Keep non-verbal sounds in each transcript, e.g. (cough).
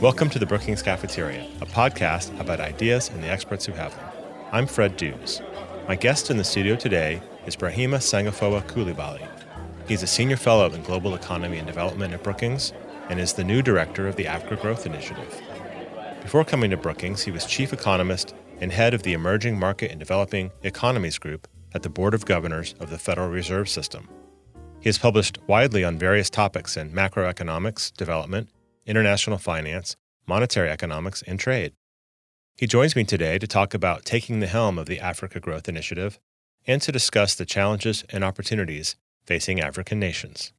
Welcome to the Brookings Cafeteria, a podcast about ideas and the experts who have them. I'm Fred Dews. My guest in the studio today is Brahima Sangafowa Coulibaly. He's a senior fellow in global economy and development at Brookings and is the new director of the Africa Growth Initiative. Before coming to Brookings, he was chief economist and head of the Emerging Market and Developing Economies Group at the Board of Governors of the Federal Reserve System. He has published widely on various topics in macroeconomics, development, international finance, monetary economics, and trade. He joins me today to talk about taking the helm of the Africa Growth Initiative and to discuss the challenges and opportunities facing African nations.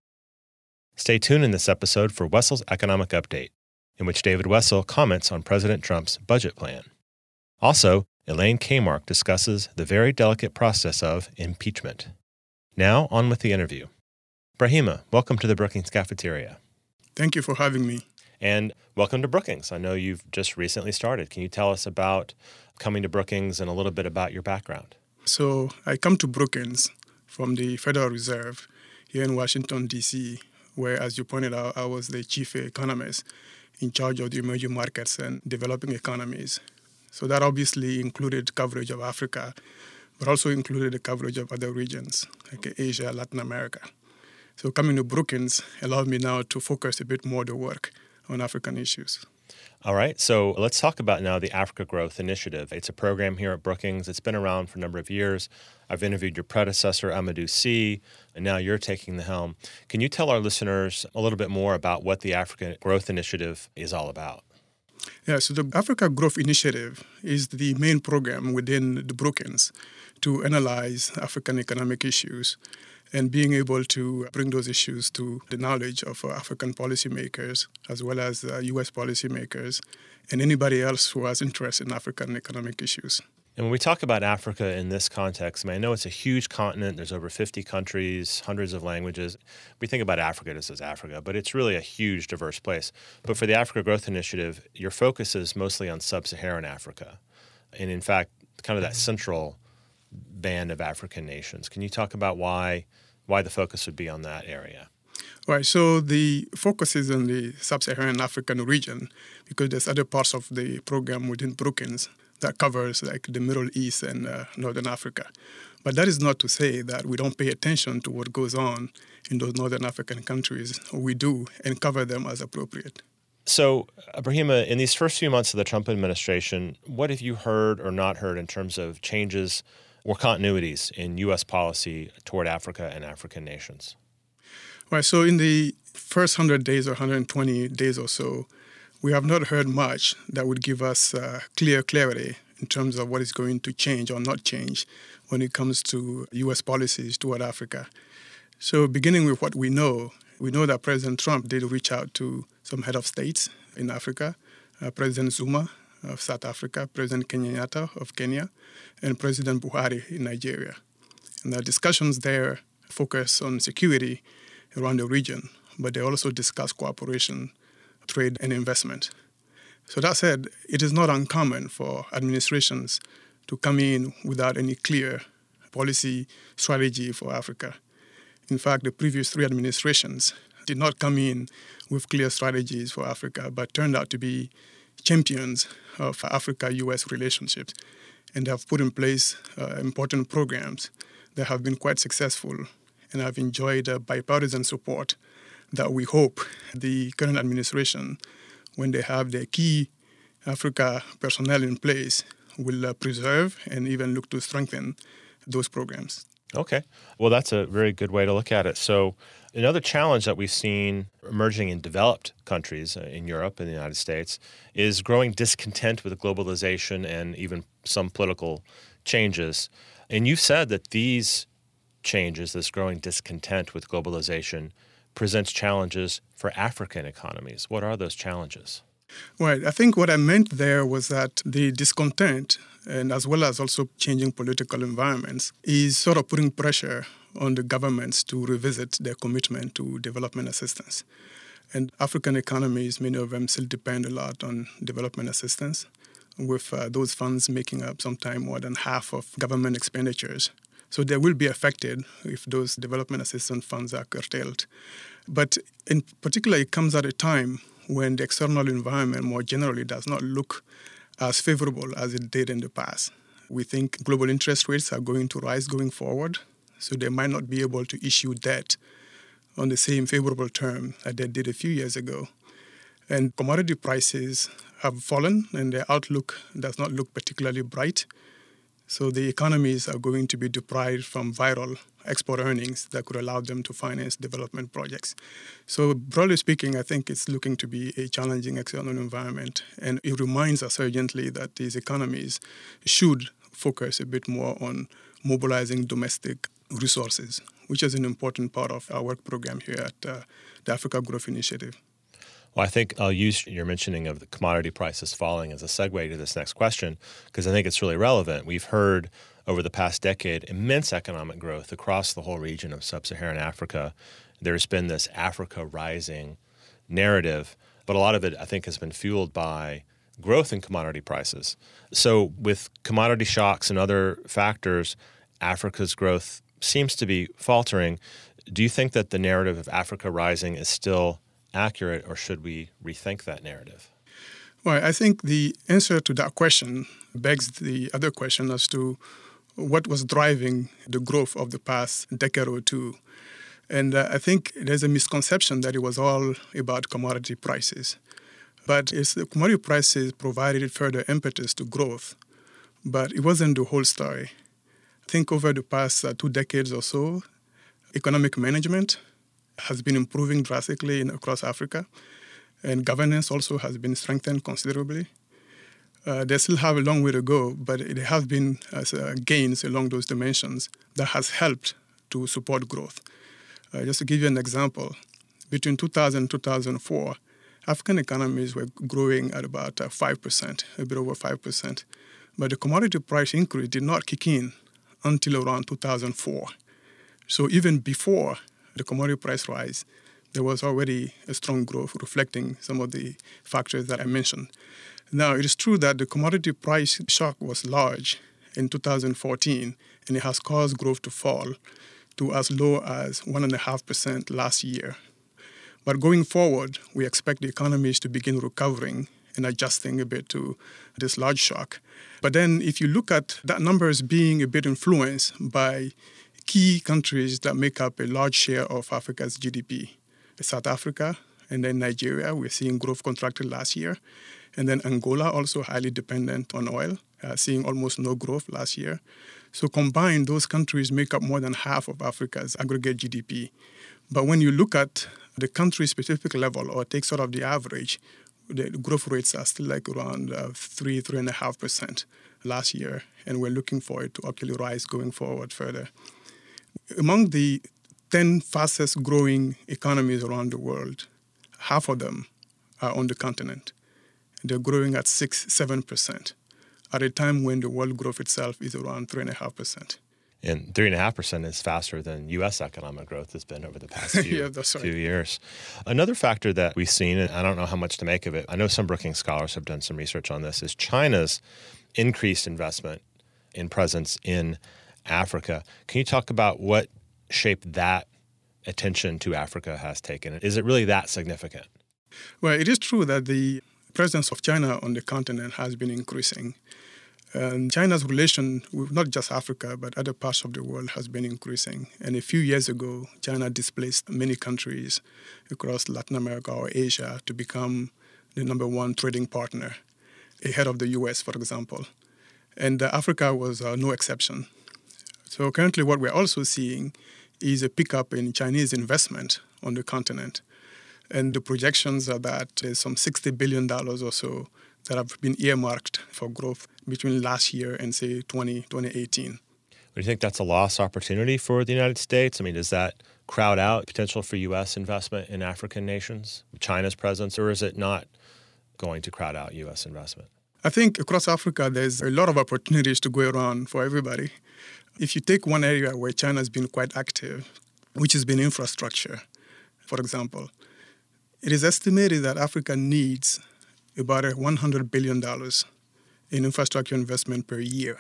Stay tuned in this episode for Wessel's Economic Update, in which David Wessel comments on President Trump's budget plan. Also, Elaine Kamarck discusses the very delicate process of impeachment. Now, on with the interview. Brahima, welcome to the Brookings Cafeteria. Thank you for having me. And welcome to Brookings. I know you've just recently started. Can you tell us about coming to Brookings and a little bit about your background? So, I come to Brookings from the Federal Reserve here in Washington, D.C., where, as you pointed out, I was the chief economist in charge of the emerging markets and developing economies. So, that obviously included coverage of Africa, but also included the coverage of other regions like Asia, Latin America. So, coming to Brookings allowed me now to focus a bit more the work on African issues. All right, so let's talk about now the Africa Growth Initiative. It's a program here at Brookings. It's been around for a number of years. I've interviewed your predecessor, Amadou Sy, and now you're taking the helm. Can you tell our listeners a little bit more about what the Africa Growth Initiative is all about? Yeah, so the Africa Growth Initiative is the main program within the Brookings to analyze African economic issues and being able to bring those issues to the knowledge of uh, African policymakers as well as uh, US policymakers and anybody else who has interest in African economic issues. And when we talk about Africa in this context, I mean, I know it's a huge continent. There's over 50 countries, hundreds of languages. We think about Africa just as Africa, but it's really a huge, diverse place. But for the Africa Growth Initiative, your focus is mostly on sub Saharan Africa. And in fact, kind of that central band of African nations. Can you talk about why why the focus would be on that area? Right. So the focus is on the sub-Saharan African region because there's other parts of the program within Brookings that covers like the Middle East and uh, Northern Africa. But that is not to say that we don't pay attention to what goes on in those Northern African countries. We do and cover them as appropriate. So, Brahima, in these first few months of the Trump administration, what have you heard or not heard in terms of changes or continuities in U.S. policy toward Africa and African nations? Right. So, in the first 100 days or 120 days or so, we have not heard much that would give us uh, clear clarity in terms of what is going to change or not change when it comes to U.S. policies toward Africa. So, beginning with what we know, we know that President Trump did reach out to some head of states in Africa, uh, President Zuma of South Africa, President Kenyatta of Kenya, and President Buhari in Nigeria. And the discussions there focus on security around the region, but they also discuss cooperation, trade, and investment. So that said, it is not uncommon for administrations to come in without any clear policy strategy for Africa. In fact, the previous three administrations did not come in with clear strategies for Africa, but turned out to be champions of Africa US relationships and have put in place uh, important programs that have been quite successful and have enjoyed uh, bipartisan support that we hope the current administration, when they have their key Africa personnel in place, will uh, preserve and even look to strengthen those programs. Okay. Well, that's a very good way to look at it. So, another challenge that we've seen emerging in developed countries uh, in Europe and the United States is growing discontent with globalization and even some political changes. And you've said that these changes, this growing discontent with globalization, presents challenges for African economies. What are those challenges? Right. I think what I meant there was that the discontent, and as well as also changing political environments, is sort of putting pressure on the governments to revisit their commitment to development assistance. And African economies, many of them still depend a lot on development assistance, with uh, those funds making up sometime more than half of government expenditures. So they will be affected if those development assistance funds are curtailed. But in particular, it comes at a time when the external environment more generally does not look as favorable as it did in the past. We think global interest rates are going to rise going forward, so they might not be able to issue debt on the same favorable term that they did a few years ago. And commodity prices have fallen, and the outlook does not look particularly bright. So the economies are going to be deprived from viral export earnings that could allow them to finance development projects. So broadly speaking, I think it's looking to be a challenging external environment. And it reminds us urgently that these economies should focus a bit more on mobilizing domestic resources, which is an important part of our work program here at uh, the Africa Growth Initiative. Well, I think I'll use your mentioning of the commodity prices falling as a segue to this next question because I think it's really relevant. We've heard over the past decade immense economic growth across the whole region of sub Saharan Africa. There's been this Africa rising narrative, but a lot of it, I think, has been fueled by growth in commodity prices. So, with commodity shocks and other factors, Africa's growth seems to be faltering. Do you think that the narrative of Africa rising is still accurate, or should we rethink that narrative? Well, I think the answer to that question begs the other question as to what was driving the growth of the past decade or two. And uh, I think there's a misconception that it was all about commodity prices. But it's the commodity prices provided further impetus to growth, but it wasn't the whole story. I think over the past uh, two decades or so, economic management has been improving drastically in, across Africa, and governance also has been strengthened considerably. Uh, they still have a long way to go, but it has been uh, gains along those dimensions that has helped to support growth. Uh, just to give you an example, between 2000 and 2004, African economies were growing at about 5%, uh, a bit over 5%. But the commodity price increase did not kick in until around 2004. So even before the commodity price rise, there was already a strong growth reflecting some of the factors that I mentioned. Now, it is true that the commodity price shock was large in 2014 and it has caused growth to fall to as low as 1.5% last year. But going forward, we expect the economies to begin recovering and adjusting a bit to this large shock. But then, if you look at that number as being a bit influenced by key countries that make up a large share of Africa's GDP. South Africa and then Nigeria, we're seeing growth contracted last year. And then Angola, also highly dependent on oil, uh, seeing almost no growth last year. So combined, those countries make up more than half of Africa's aggregate GDP. But when you look at the country specific level or take sort of the average, the growth rates are still like around uh, three, three and a half percent last year, and we're looking for it to actually rise going forward further. Among the 10 fastest growing economies around the world, half of them are on the continent. They're growing at 6 7%, at a time when the world growth itself is around 3.5%. And 3.5% is faster than U.S. economic growth has been over the past (laughs) few, yeah, right. few years. Another factor that we've seen, and I don't know how much to make of it, I know some Brookings scholars have done some research on this, is China's increased investment in presence in Africa. Can you talk about what shape that attention to Africa has taken? Is it really that significant? Well, it is true that the presence of China on the continent has been increasing. And China's relation with not just Africa, but other parts of the world has been increasing. And a few years ago, China displaced many countries across Latin America or Asia to become the number one trading partner, ahead of the US, for example. And uh, Africa was uh, no exception. So currently, what we're also seeing is a pickup in Chinese investment on the continent. And the projections are that there's some $60 billion or so that have been earmarked for growth between last year and, say, 20, 2018. Do you think that's a lost opportunity for the United States? I mean, does that crowd out potential for U.S. investment in African nations, China's presence, or is it not going to crowd out U.S. investment? I think across Africa, there's a lot of opportunities to go around for everybody. If you take one area where China has been quite active, which has been infrastructure, for example, it is estimated that Africa needs about $100 billion in infrastructure investment per year.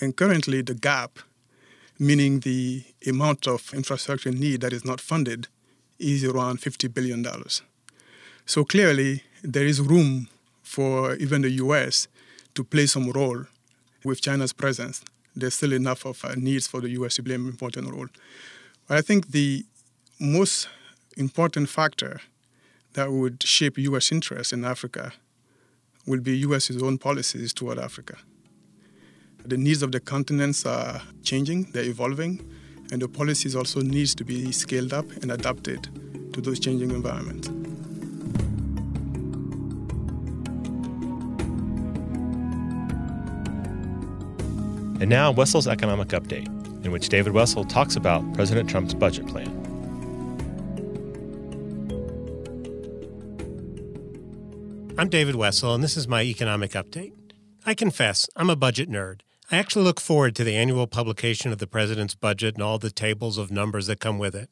And currently, the gap meaning the amount of infrastructure need that is not funded is around $50 billion. So clearly, there is room for even the US to play some role with China's presence. There's still enough of uh, needs for the US to play an important role. But I think the most important factor that would shape US interests in Africa will be US's own policies toward Africa. The needs of the continents are changing, they're evolving, and the policies also needs to be scaled up and adapted to those changing environments. And now, Wessel's Economic Update, in which David Wessel talks about President Trump's budget plan. I'm David Wessel, and this is my economic update. I confess, I'm a budget nerd. I actually look forward to the annual publication of the president's budget and all the tables of numbers that come with it.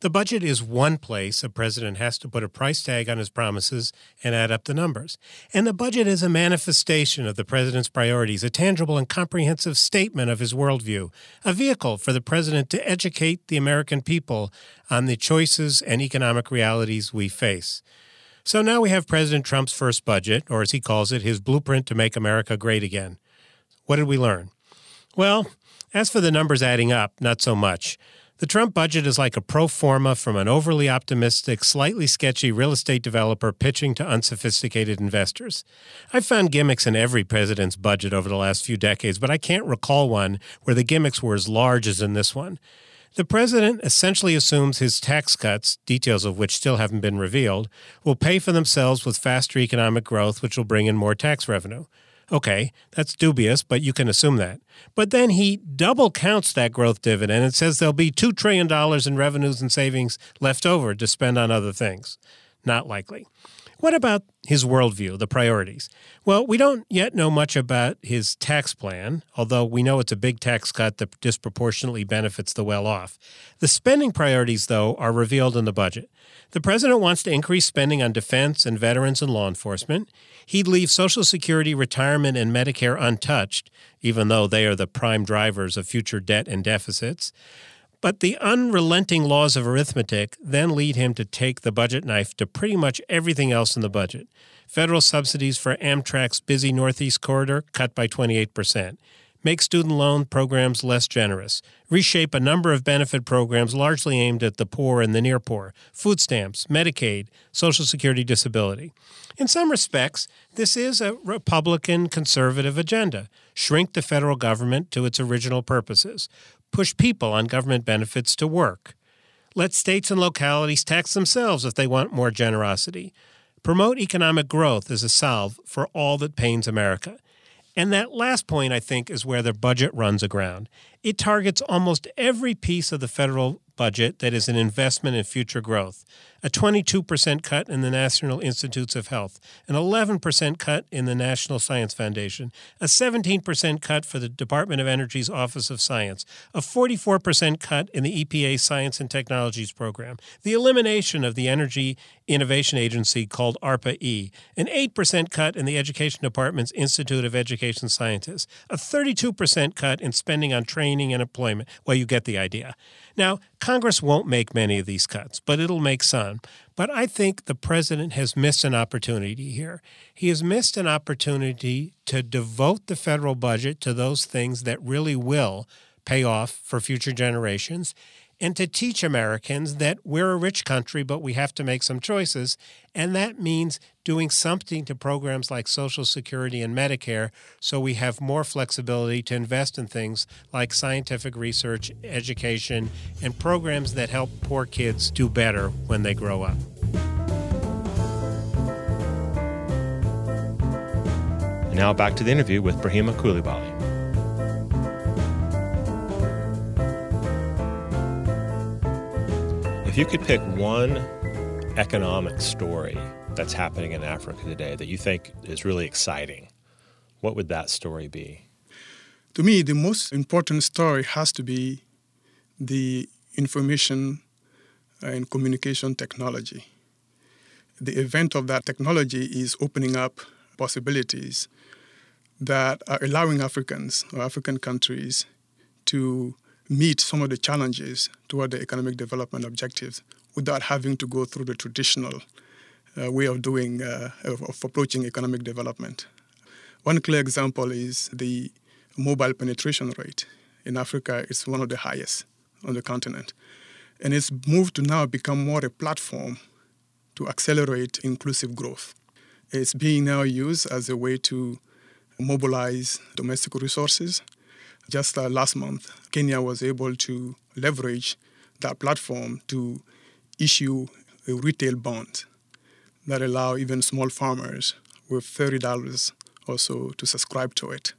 The budget is one place a president has to put a price tag on his promises and add up the numbers. And the budget is a manifestation of the president's priorities, a tangible and comprehensive statement of his worldview, a vehicle for the president to educate the American people on the choices and economic realities we face. So now we have President Trump's first budget, or as he calls it, his blueprint to make America great again. What did we learn? Well, as for the numbers adding up, not so much. The Trump budget is like a pro forma from an overly optimistic, slightly sketchy real estate developer pitching to unsophisticated investors. I've found gimmicks in every president's budget over the last few decades, but I can't recall one where the gimmicks were as large as in this one. The president essentially assumes his tax cuts, details of which still haven't been revealed, will pay for themselves with faster economic growth, which will bring in more tax revenue. Okay, that's dubious, but you can assume that. But then he double counts that growth dividend and says there'll be $2 trillion in revenues and savings left over to spend on other things. Not likely. What about his worldview, the priorities? Well, we don't yet know much about his tax plan, although we know it's a big tax cut that disproportionately benefits the well off. The spending priorities, though, are revealed in the budget. The president wants to increase spending on defense and veterans and law enforcement. He'd leave Social Security, retirement, and Medicare untouched, even though they are the prime drivers of future debt and deficits. But the unrelenting laws of arithmetic then lead him to take the budget knife to pretty much everything else in the budget. Federal subsidies for Amtrak's busy Northeast corridor cut by 28%. Make student loan programs less generous. Reshape a number of benefit programs largely aimed at the poor and the near poor food stamps, Medicaid, Social Security disability. In some respects, this is a Republican conservative agenda shrink the federal government to its original purposes, push people on government benefits to work. Let states and localities tax themselves if they want more generosity. Promote economic growth as a salve for all that pains America. And that last point, I think, is where their budget runs aground. It targets almost every piece of the federal budget that is an investment in future growth a 22% cut in the National Institutes of Health, an 11% cut in the National Science Foundation, a 17% cut for the Department of Energy's Office of Science, a 44% cut in the EPA Science and Technologies Program, the elimination of the Energy Innovation Agency called ARPA-E, an 8% cut in the Education Department's Institute of Education Sciences, a 32% cut in spending on training and employment. Well, you get the idea. Now, Congress won't make many of these cuts, but it'll make some. But I think the president has missed an opportunity here. He has missed an opportunity to devote the federal budget to those things that really will pay off for future generations and to teach Americans that we're a rich country, but we have to make some choices. And that means doing something to programs like Social Security and Medicare so we have more flexibility to invest in things like scientific research, education, and programs that help poor kids do better when they grow up. Now back to the interview with Brahima Coulibaly. you could pick one economic story that's happening in Africa today that you think is really exciting, what would that story be? To me, the most important story has to be the information uh, and communication technology. The event of that technology is opening up possibilities that are allowing Africans or African countries to meet some of the challenges toward the economic development objectives without having to go through the traditional uh, way of doing uh, of, of approaching economic development. One clear example is the mobile penetration rate in Africa. It's one of the highest on the continent, and it's moved to now become more a platform to accelerate inclusive growth. It's being now used as a way to mobilize domestic resources. Just uh, last month, Kenya was able to leverage that platform to issue a retail bond that allow even small farmers with $30 or so to subscribe to it.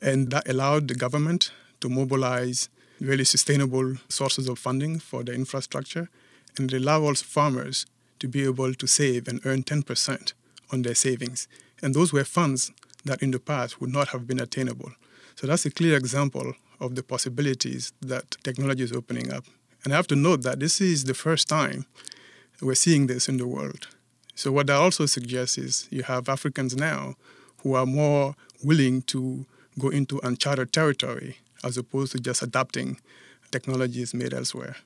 And that allowed the government to mobilize really sustainable sources of funding for the infrastructure and it allowed also farmers to be able to save and earn 10% on their savings. And those were funds that in the past would not have been attainable. So that's a clear example of the possibilities that technology is opening up. And I have to note that this is the first time we're seeing this in the world. So, what that also suggests is you have Africans now who are more willing to go into uncharted territory as opposed to just adapting technologies made elsewhere.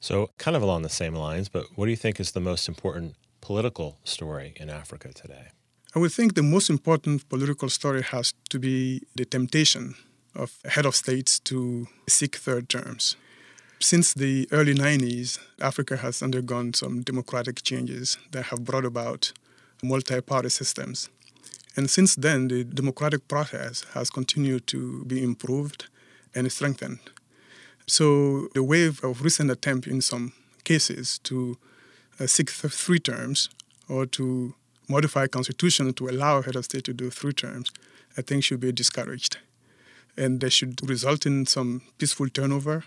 So, kind of along the same lines, but what do you think is the most important political story in Africa today? I would think the most important political story has to be the temptation of head of states to seek third terms. Since the early 90s, Africa has undergone some democratic changes that have brought about multi party systems. And since then, the democratic process has continued to be improved and strengthened. So the wave of recent attempt in some cases to uh, seek th- three terms or to modify constitution to allow head of state to do three terms, I think should be discouraged. And they should result in some peaceful turnover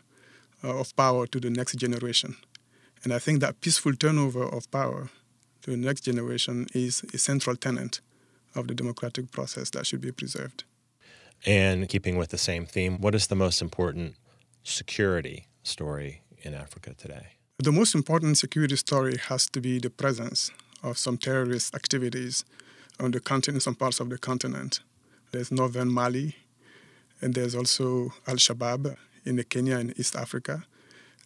uh, of power to the next generation. And I think that peaceful turnover of power to the next generation is a central tenet of the democratic process that should be preserved. And keeping with the same theme, what is the most important security story in Africa today? The most important security story has to be the presence of some terrorist activities on the continent, some parts of the continent. There's northern Mali, and there's also Al Shabaab in Kenya and East Africa,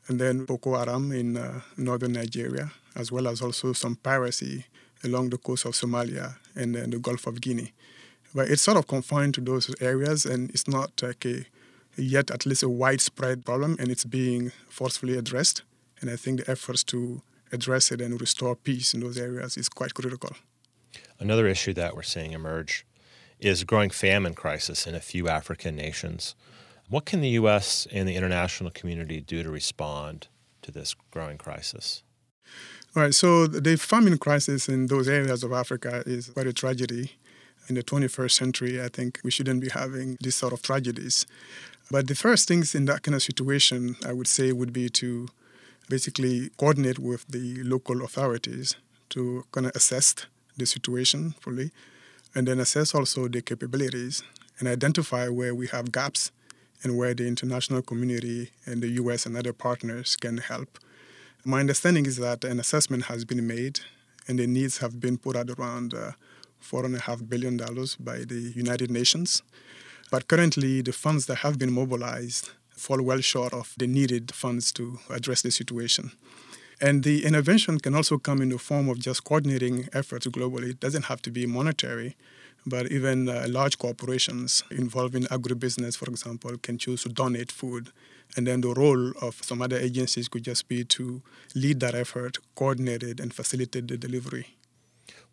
and then Boko Haram in uh, northern Nigeria, as well as also some piracy along the coast of Somalia and then the Gulf of Guinea. But it's sort of confined to those areas, and it's not like a, yet at least a widespread problem, and it's being forcefully addressed. And I think the efforts to address it and restore peace in those areas is quite critical. Another issue that we're seeing emerge is growing famine crisis in a few African nations. What can the U.S. and the international community do to respond to this growing crisis? All right, so the famine crisis in those areas of Africa is quite a tragedy. In the 21st century, I think we shouldn't be having these sort of tragedies. But the first things in that kind of situation, I would say, would be to basically coordinate with the local authorities to kind of assess the situation fully, and then assess also the capabilities and identify where we have gaps and where the international community and the US and other partners can help. My understanding is that an assessment has been made and the needs have been put at around uh, $4.5 billion by the United Nations. But currently, the funds that have been mobilized fall well short of the needed funds to address the situation. And the intervention can also come in the form of just coordinating efforts globally. It doesn't have to be monetary, but even uh, large corporations involved in agribusiness, for example, can choose to donate food. And then the role of some other agencies could just be to lead that effort, coordinate it, and facilitate the delivery.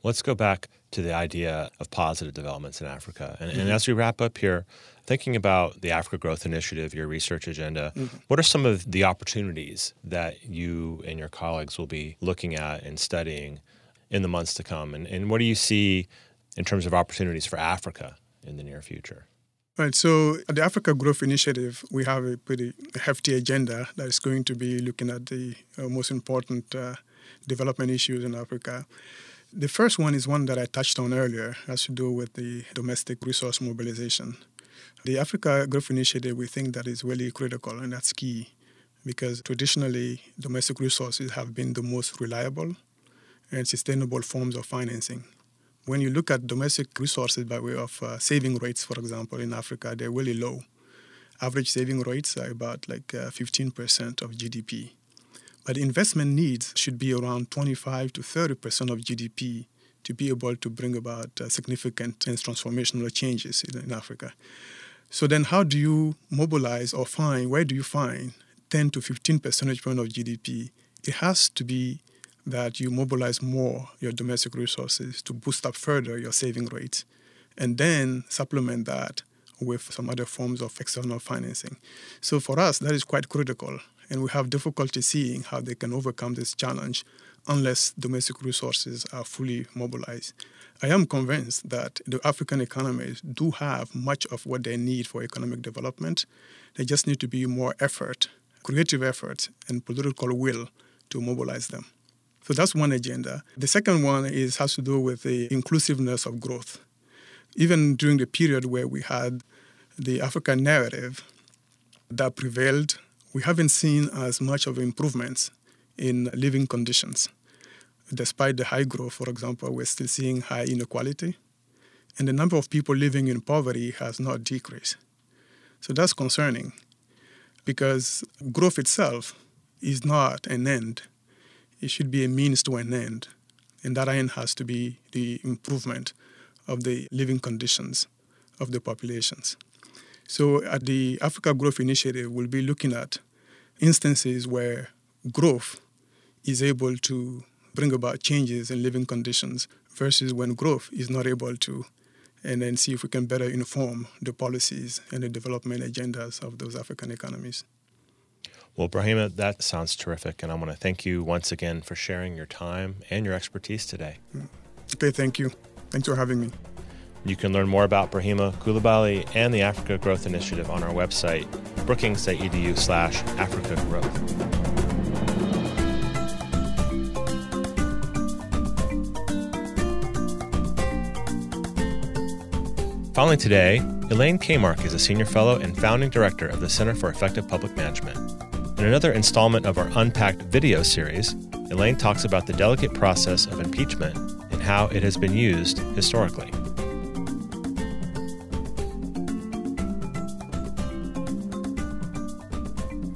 Let's go back to the idea of positive developments in Africa. And, mm-hmm. and as we wrap up here, thinking about the Africa Growth Initiative, your research agenda, mm-hmm. what are some of the opportunities that you and your colleagues will be looking at and studying in the months to come? And, and what do you see in terms of opportunities for Africa in the near future? Right. So at the Africa Growth Initiative, we have a pretty hefty agenda that is going to be looking at the uh, most important uh, development issues in Africa. The first one is one that I touched on earlier, has to do with the domestic resource mobilization. The Africa Growth Initiative, we think that is really critical and that's key because traditionally domestic resources have been the most reliable and sustainable forms of financing when you look at domestic resources by way of uh, saving rates, for example, in Africa, they're really low. average saving rates are about like uh, 15% of GDP. But investment needs should be around 25 to 30% of GDP to be able to bring about uh, significant and transformational changes in, in Africa. So then, how do you mobilize or find? Where do you find 10 to 15 percentage point of GDP? It has to be that you mobilize more your domestic resources to boost up further your saving rates, and then supplement that with some other forms of external financing. So for us, that is quite critical, and we have difficulty seeing how they can overcome this challenge unless domestic resources are fully mobilized. I am convinced that the African economies do have much of what they need for economic development. They just need to be more effort, creative effort, and political will to mobilize them. So that's one agenda. The second one is has to do with the inclusiveness of growth. Even during the period where we had the African narrative that prevailed, we haven't seen as much of improvements in living conditions. Despite the high growth, for example, we're still seeing high inequality, and the number of people living in poverty has not decreased. So that's concerning because growth itself is not an end, it should be a means to an end. And that end has to be the improvement of the living conditions of the populations. So, at the Africa Growth Initiative, we'll be looking at instances where growth is able to bring about changes in living conditions versus when growth is not able to, and then see if we can better inform the policies and the development agendas of those African economies. Well, Brahima, that sounds terrific, and I want to thank you once again for sharing your time and your expertise today. Mm. Okay, thank you. Thanks for having me. You can learn more about Brahima Coulibaly and the Africa Growth Initiative on our website, brookings.edu slash Africa Growth. Finally, today, Elaine Kamarck is a senior fellow and founding director of the Center for Effective Public Management. In another installment of our Unpacked video series, Elaine talks about the delicate process of impeachment and how it has been used historically.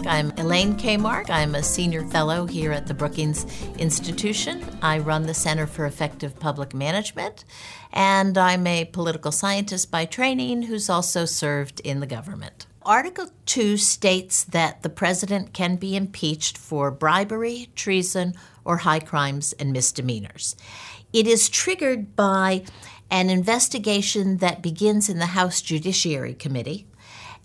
I'm Elaine Kamarck. I'm a senior fellow here at the Brookings Institution. I run the Center for Effective Public Management, and I'm a political scientist by training who's also served in the government. Article 2 states that the president can be impeached for bribery, treason, or high crimes and misdemeanors. It is triggered by an investigation that begins in the House Judiciary Committee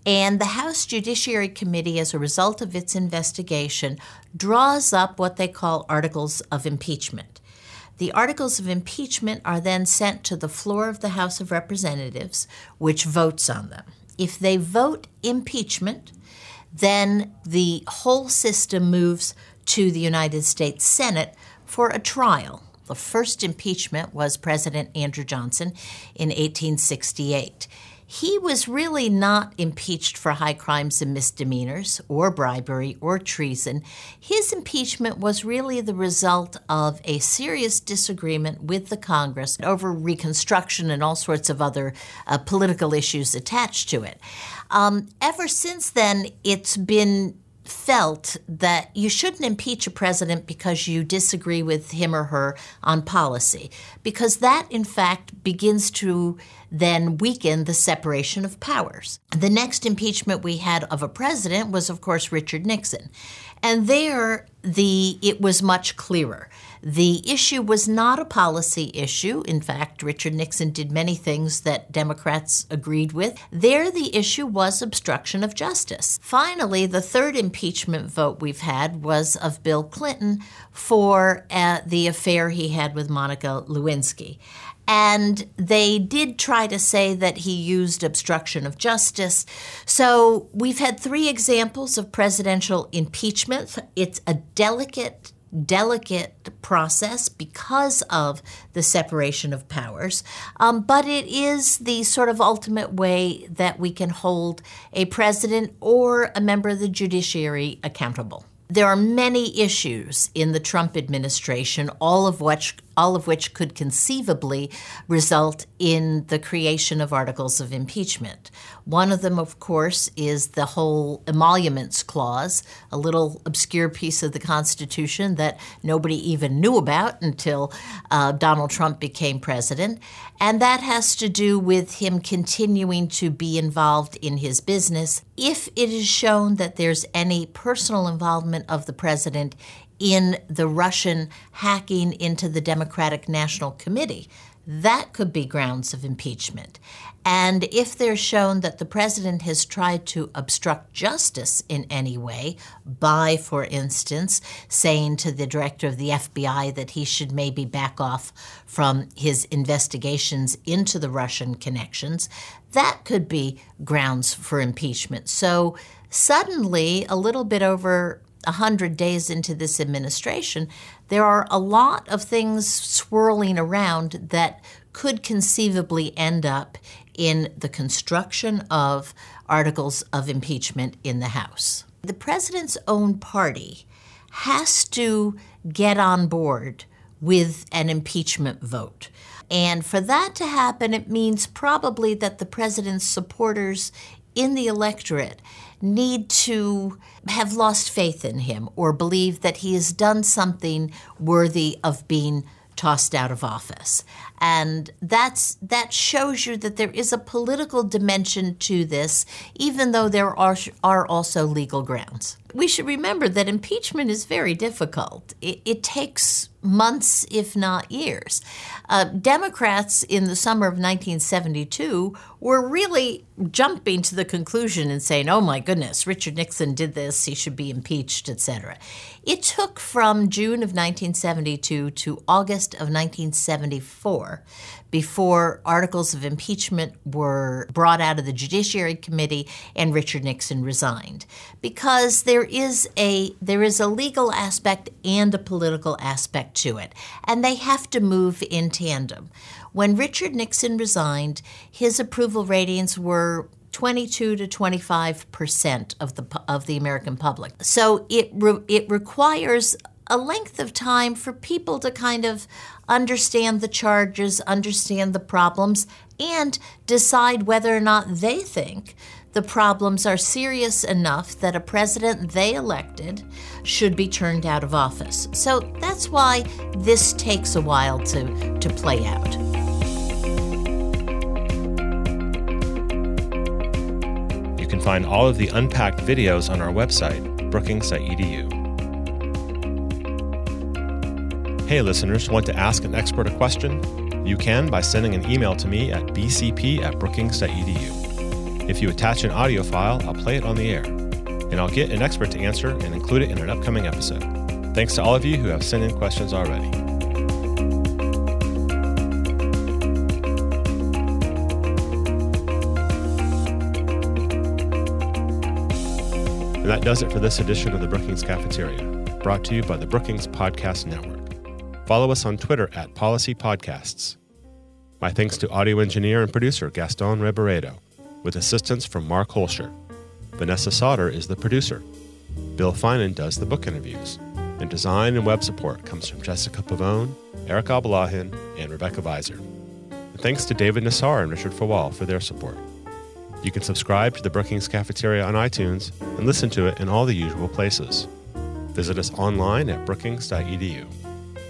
and the House Judiciary Committee, as a result of its investigation, draws up what they call articles of impeachment. The articles of impeachment are then sent to the floor of the House of Representatives, which votes on them. If they vote impeachment, then the whole system moves to the United States Senate for a trial. The first impeachment was President Andrew Johnson in 1868 he was really not impeached for high crimes and misdemeanors or bribery or treason. His impeachment was really the result of a serious disagreement with the Congress over Reconstruction and all sorts of other uh, political issues attached to it. Um, ever since then, it's been felt that you shouldn't impeach a president because you disagree with him or her on policy, because that, in fact, begins to then weaken the separation of powers. The next impeachment we had of a president was, of course, Richard Nixon. And there, the it was much clearer. The issue was not a policy issue. In fact, Richard Nixon did many things that Democrats agreed with. There, the issue was obstruction of justice. Finally, the third impeachment vote we've had was of Bill Clinton for uh, the affair he had with Monica Lewinsky. And they did try to say that he used obstruction of justice. So we've had three examples of presidential impeachment. It's a delicate delicate process because of the separation of powers, um, but it is the sort of ultimate way that we can hold a president or a member of the judiciary accountable. There are many issues in the Trump administration, all of which all of which could conceivably result in the creation of articles of impeachment. One of them, of course, is the whole emoluments clause, a little obscure piece of the Constitution that nobody even knew about until uh, Donald Trump became president. And that has to do with him continuing to be involved in his business if it is shown that there's any personal involvement of the president in the Russian hacking into the Democratic National Committee. That could be grounds of impeachment. And if they're shown that the president has tried to obstruct justice in any way, by, for instance, saying to the director of the FBI that he should maybe back off from his investigations into the Russian connections, that could be grounds for impeachment. So suddenly, a little bit over 100 days into this administration, there are a lot of things swirling around that could conceivably end up in the construction of articles of impeachment in the House. The president's own party has to get on board with an impeachment vote. And for that to happen, it means probably that the president's supporters in the electorate need to have lost faith in him or believe that he has done something worthy of being tossed out of office. And that's that shows you that there is a political dimension to this, even though there are are also legal grounds. We should remember that impeachment is very difficult. It, it takes months, if not years. Uh, Democrats in the summer of 1972 were really jumping to the conclusion and saying, "Oh my goodness, Richard Nixon did this; he should be impeached," etc. It took from June of 1972 to August of 1974 before articles of impeachment were brought out of the Judiciary Committee and Richard Nixon resigned because there is a there is a legal aspect and a political aspect to it and they have to move in tandem. When Richard Nixon resigned, his approval ratings were 22 to 25 percent of the of the American public. So it re, it requires a length of time for people to kind of understand the charges, understand the problems, and decide whether or not they think the problems are serious enough that a president they elected should be turned out of office. So that's why this takes a while to, to play out. You can find all of the unpacked videos on our website, brookings.edu. Hey, listeners, want to ask an expert a question? You can by sending an email to me at bcp at brookings.edu. If you attach an audio file, I'll play it on the air, and I'll get an expert to answer and include it in an upcoming episode. Thanks to all of you who have sent in questions already. And that does it for this edition of the Brookings Cafeteria, brought to you by the Brookings Podcast Network. Follow us on Twitter at Policy Podcasts. My thanks to audio engineer and producer Gaston Reboredo, with assistance from Mark Holscher. Vanessa Sauter is the producer. Bill Finan does the book interviews. And design and web support comes from Jessica Pavone, Eric Abalahin, and Rebecca Viser. And thanks to David Nassar and Richard Fawal for their support. You can subscribe to the Brookings Cafeteria on iTunes and listen to it in all the usual places. Visit us online at brookings.edu.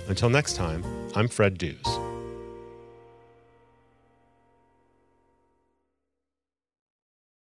Until next time, I'm Fred Dews.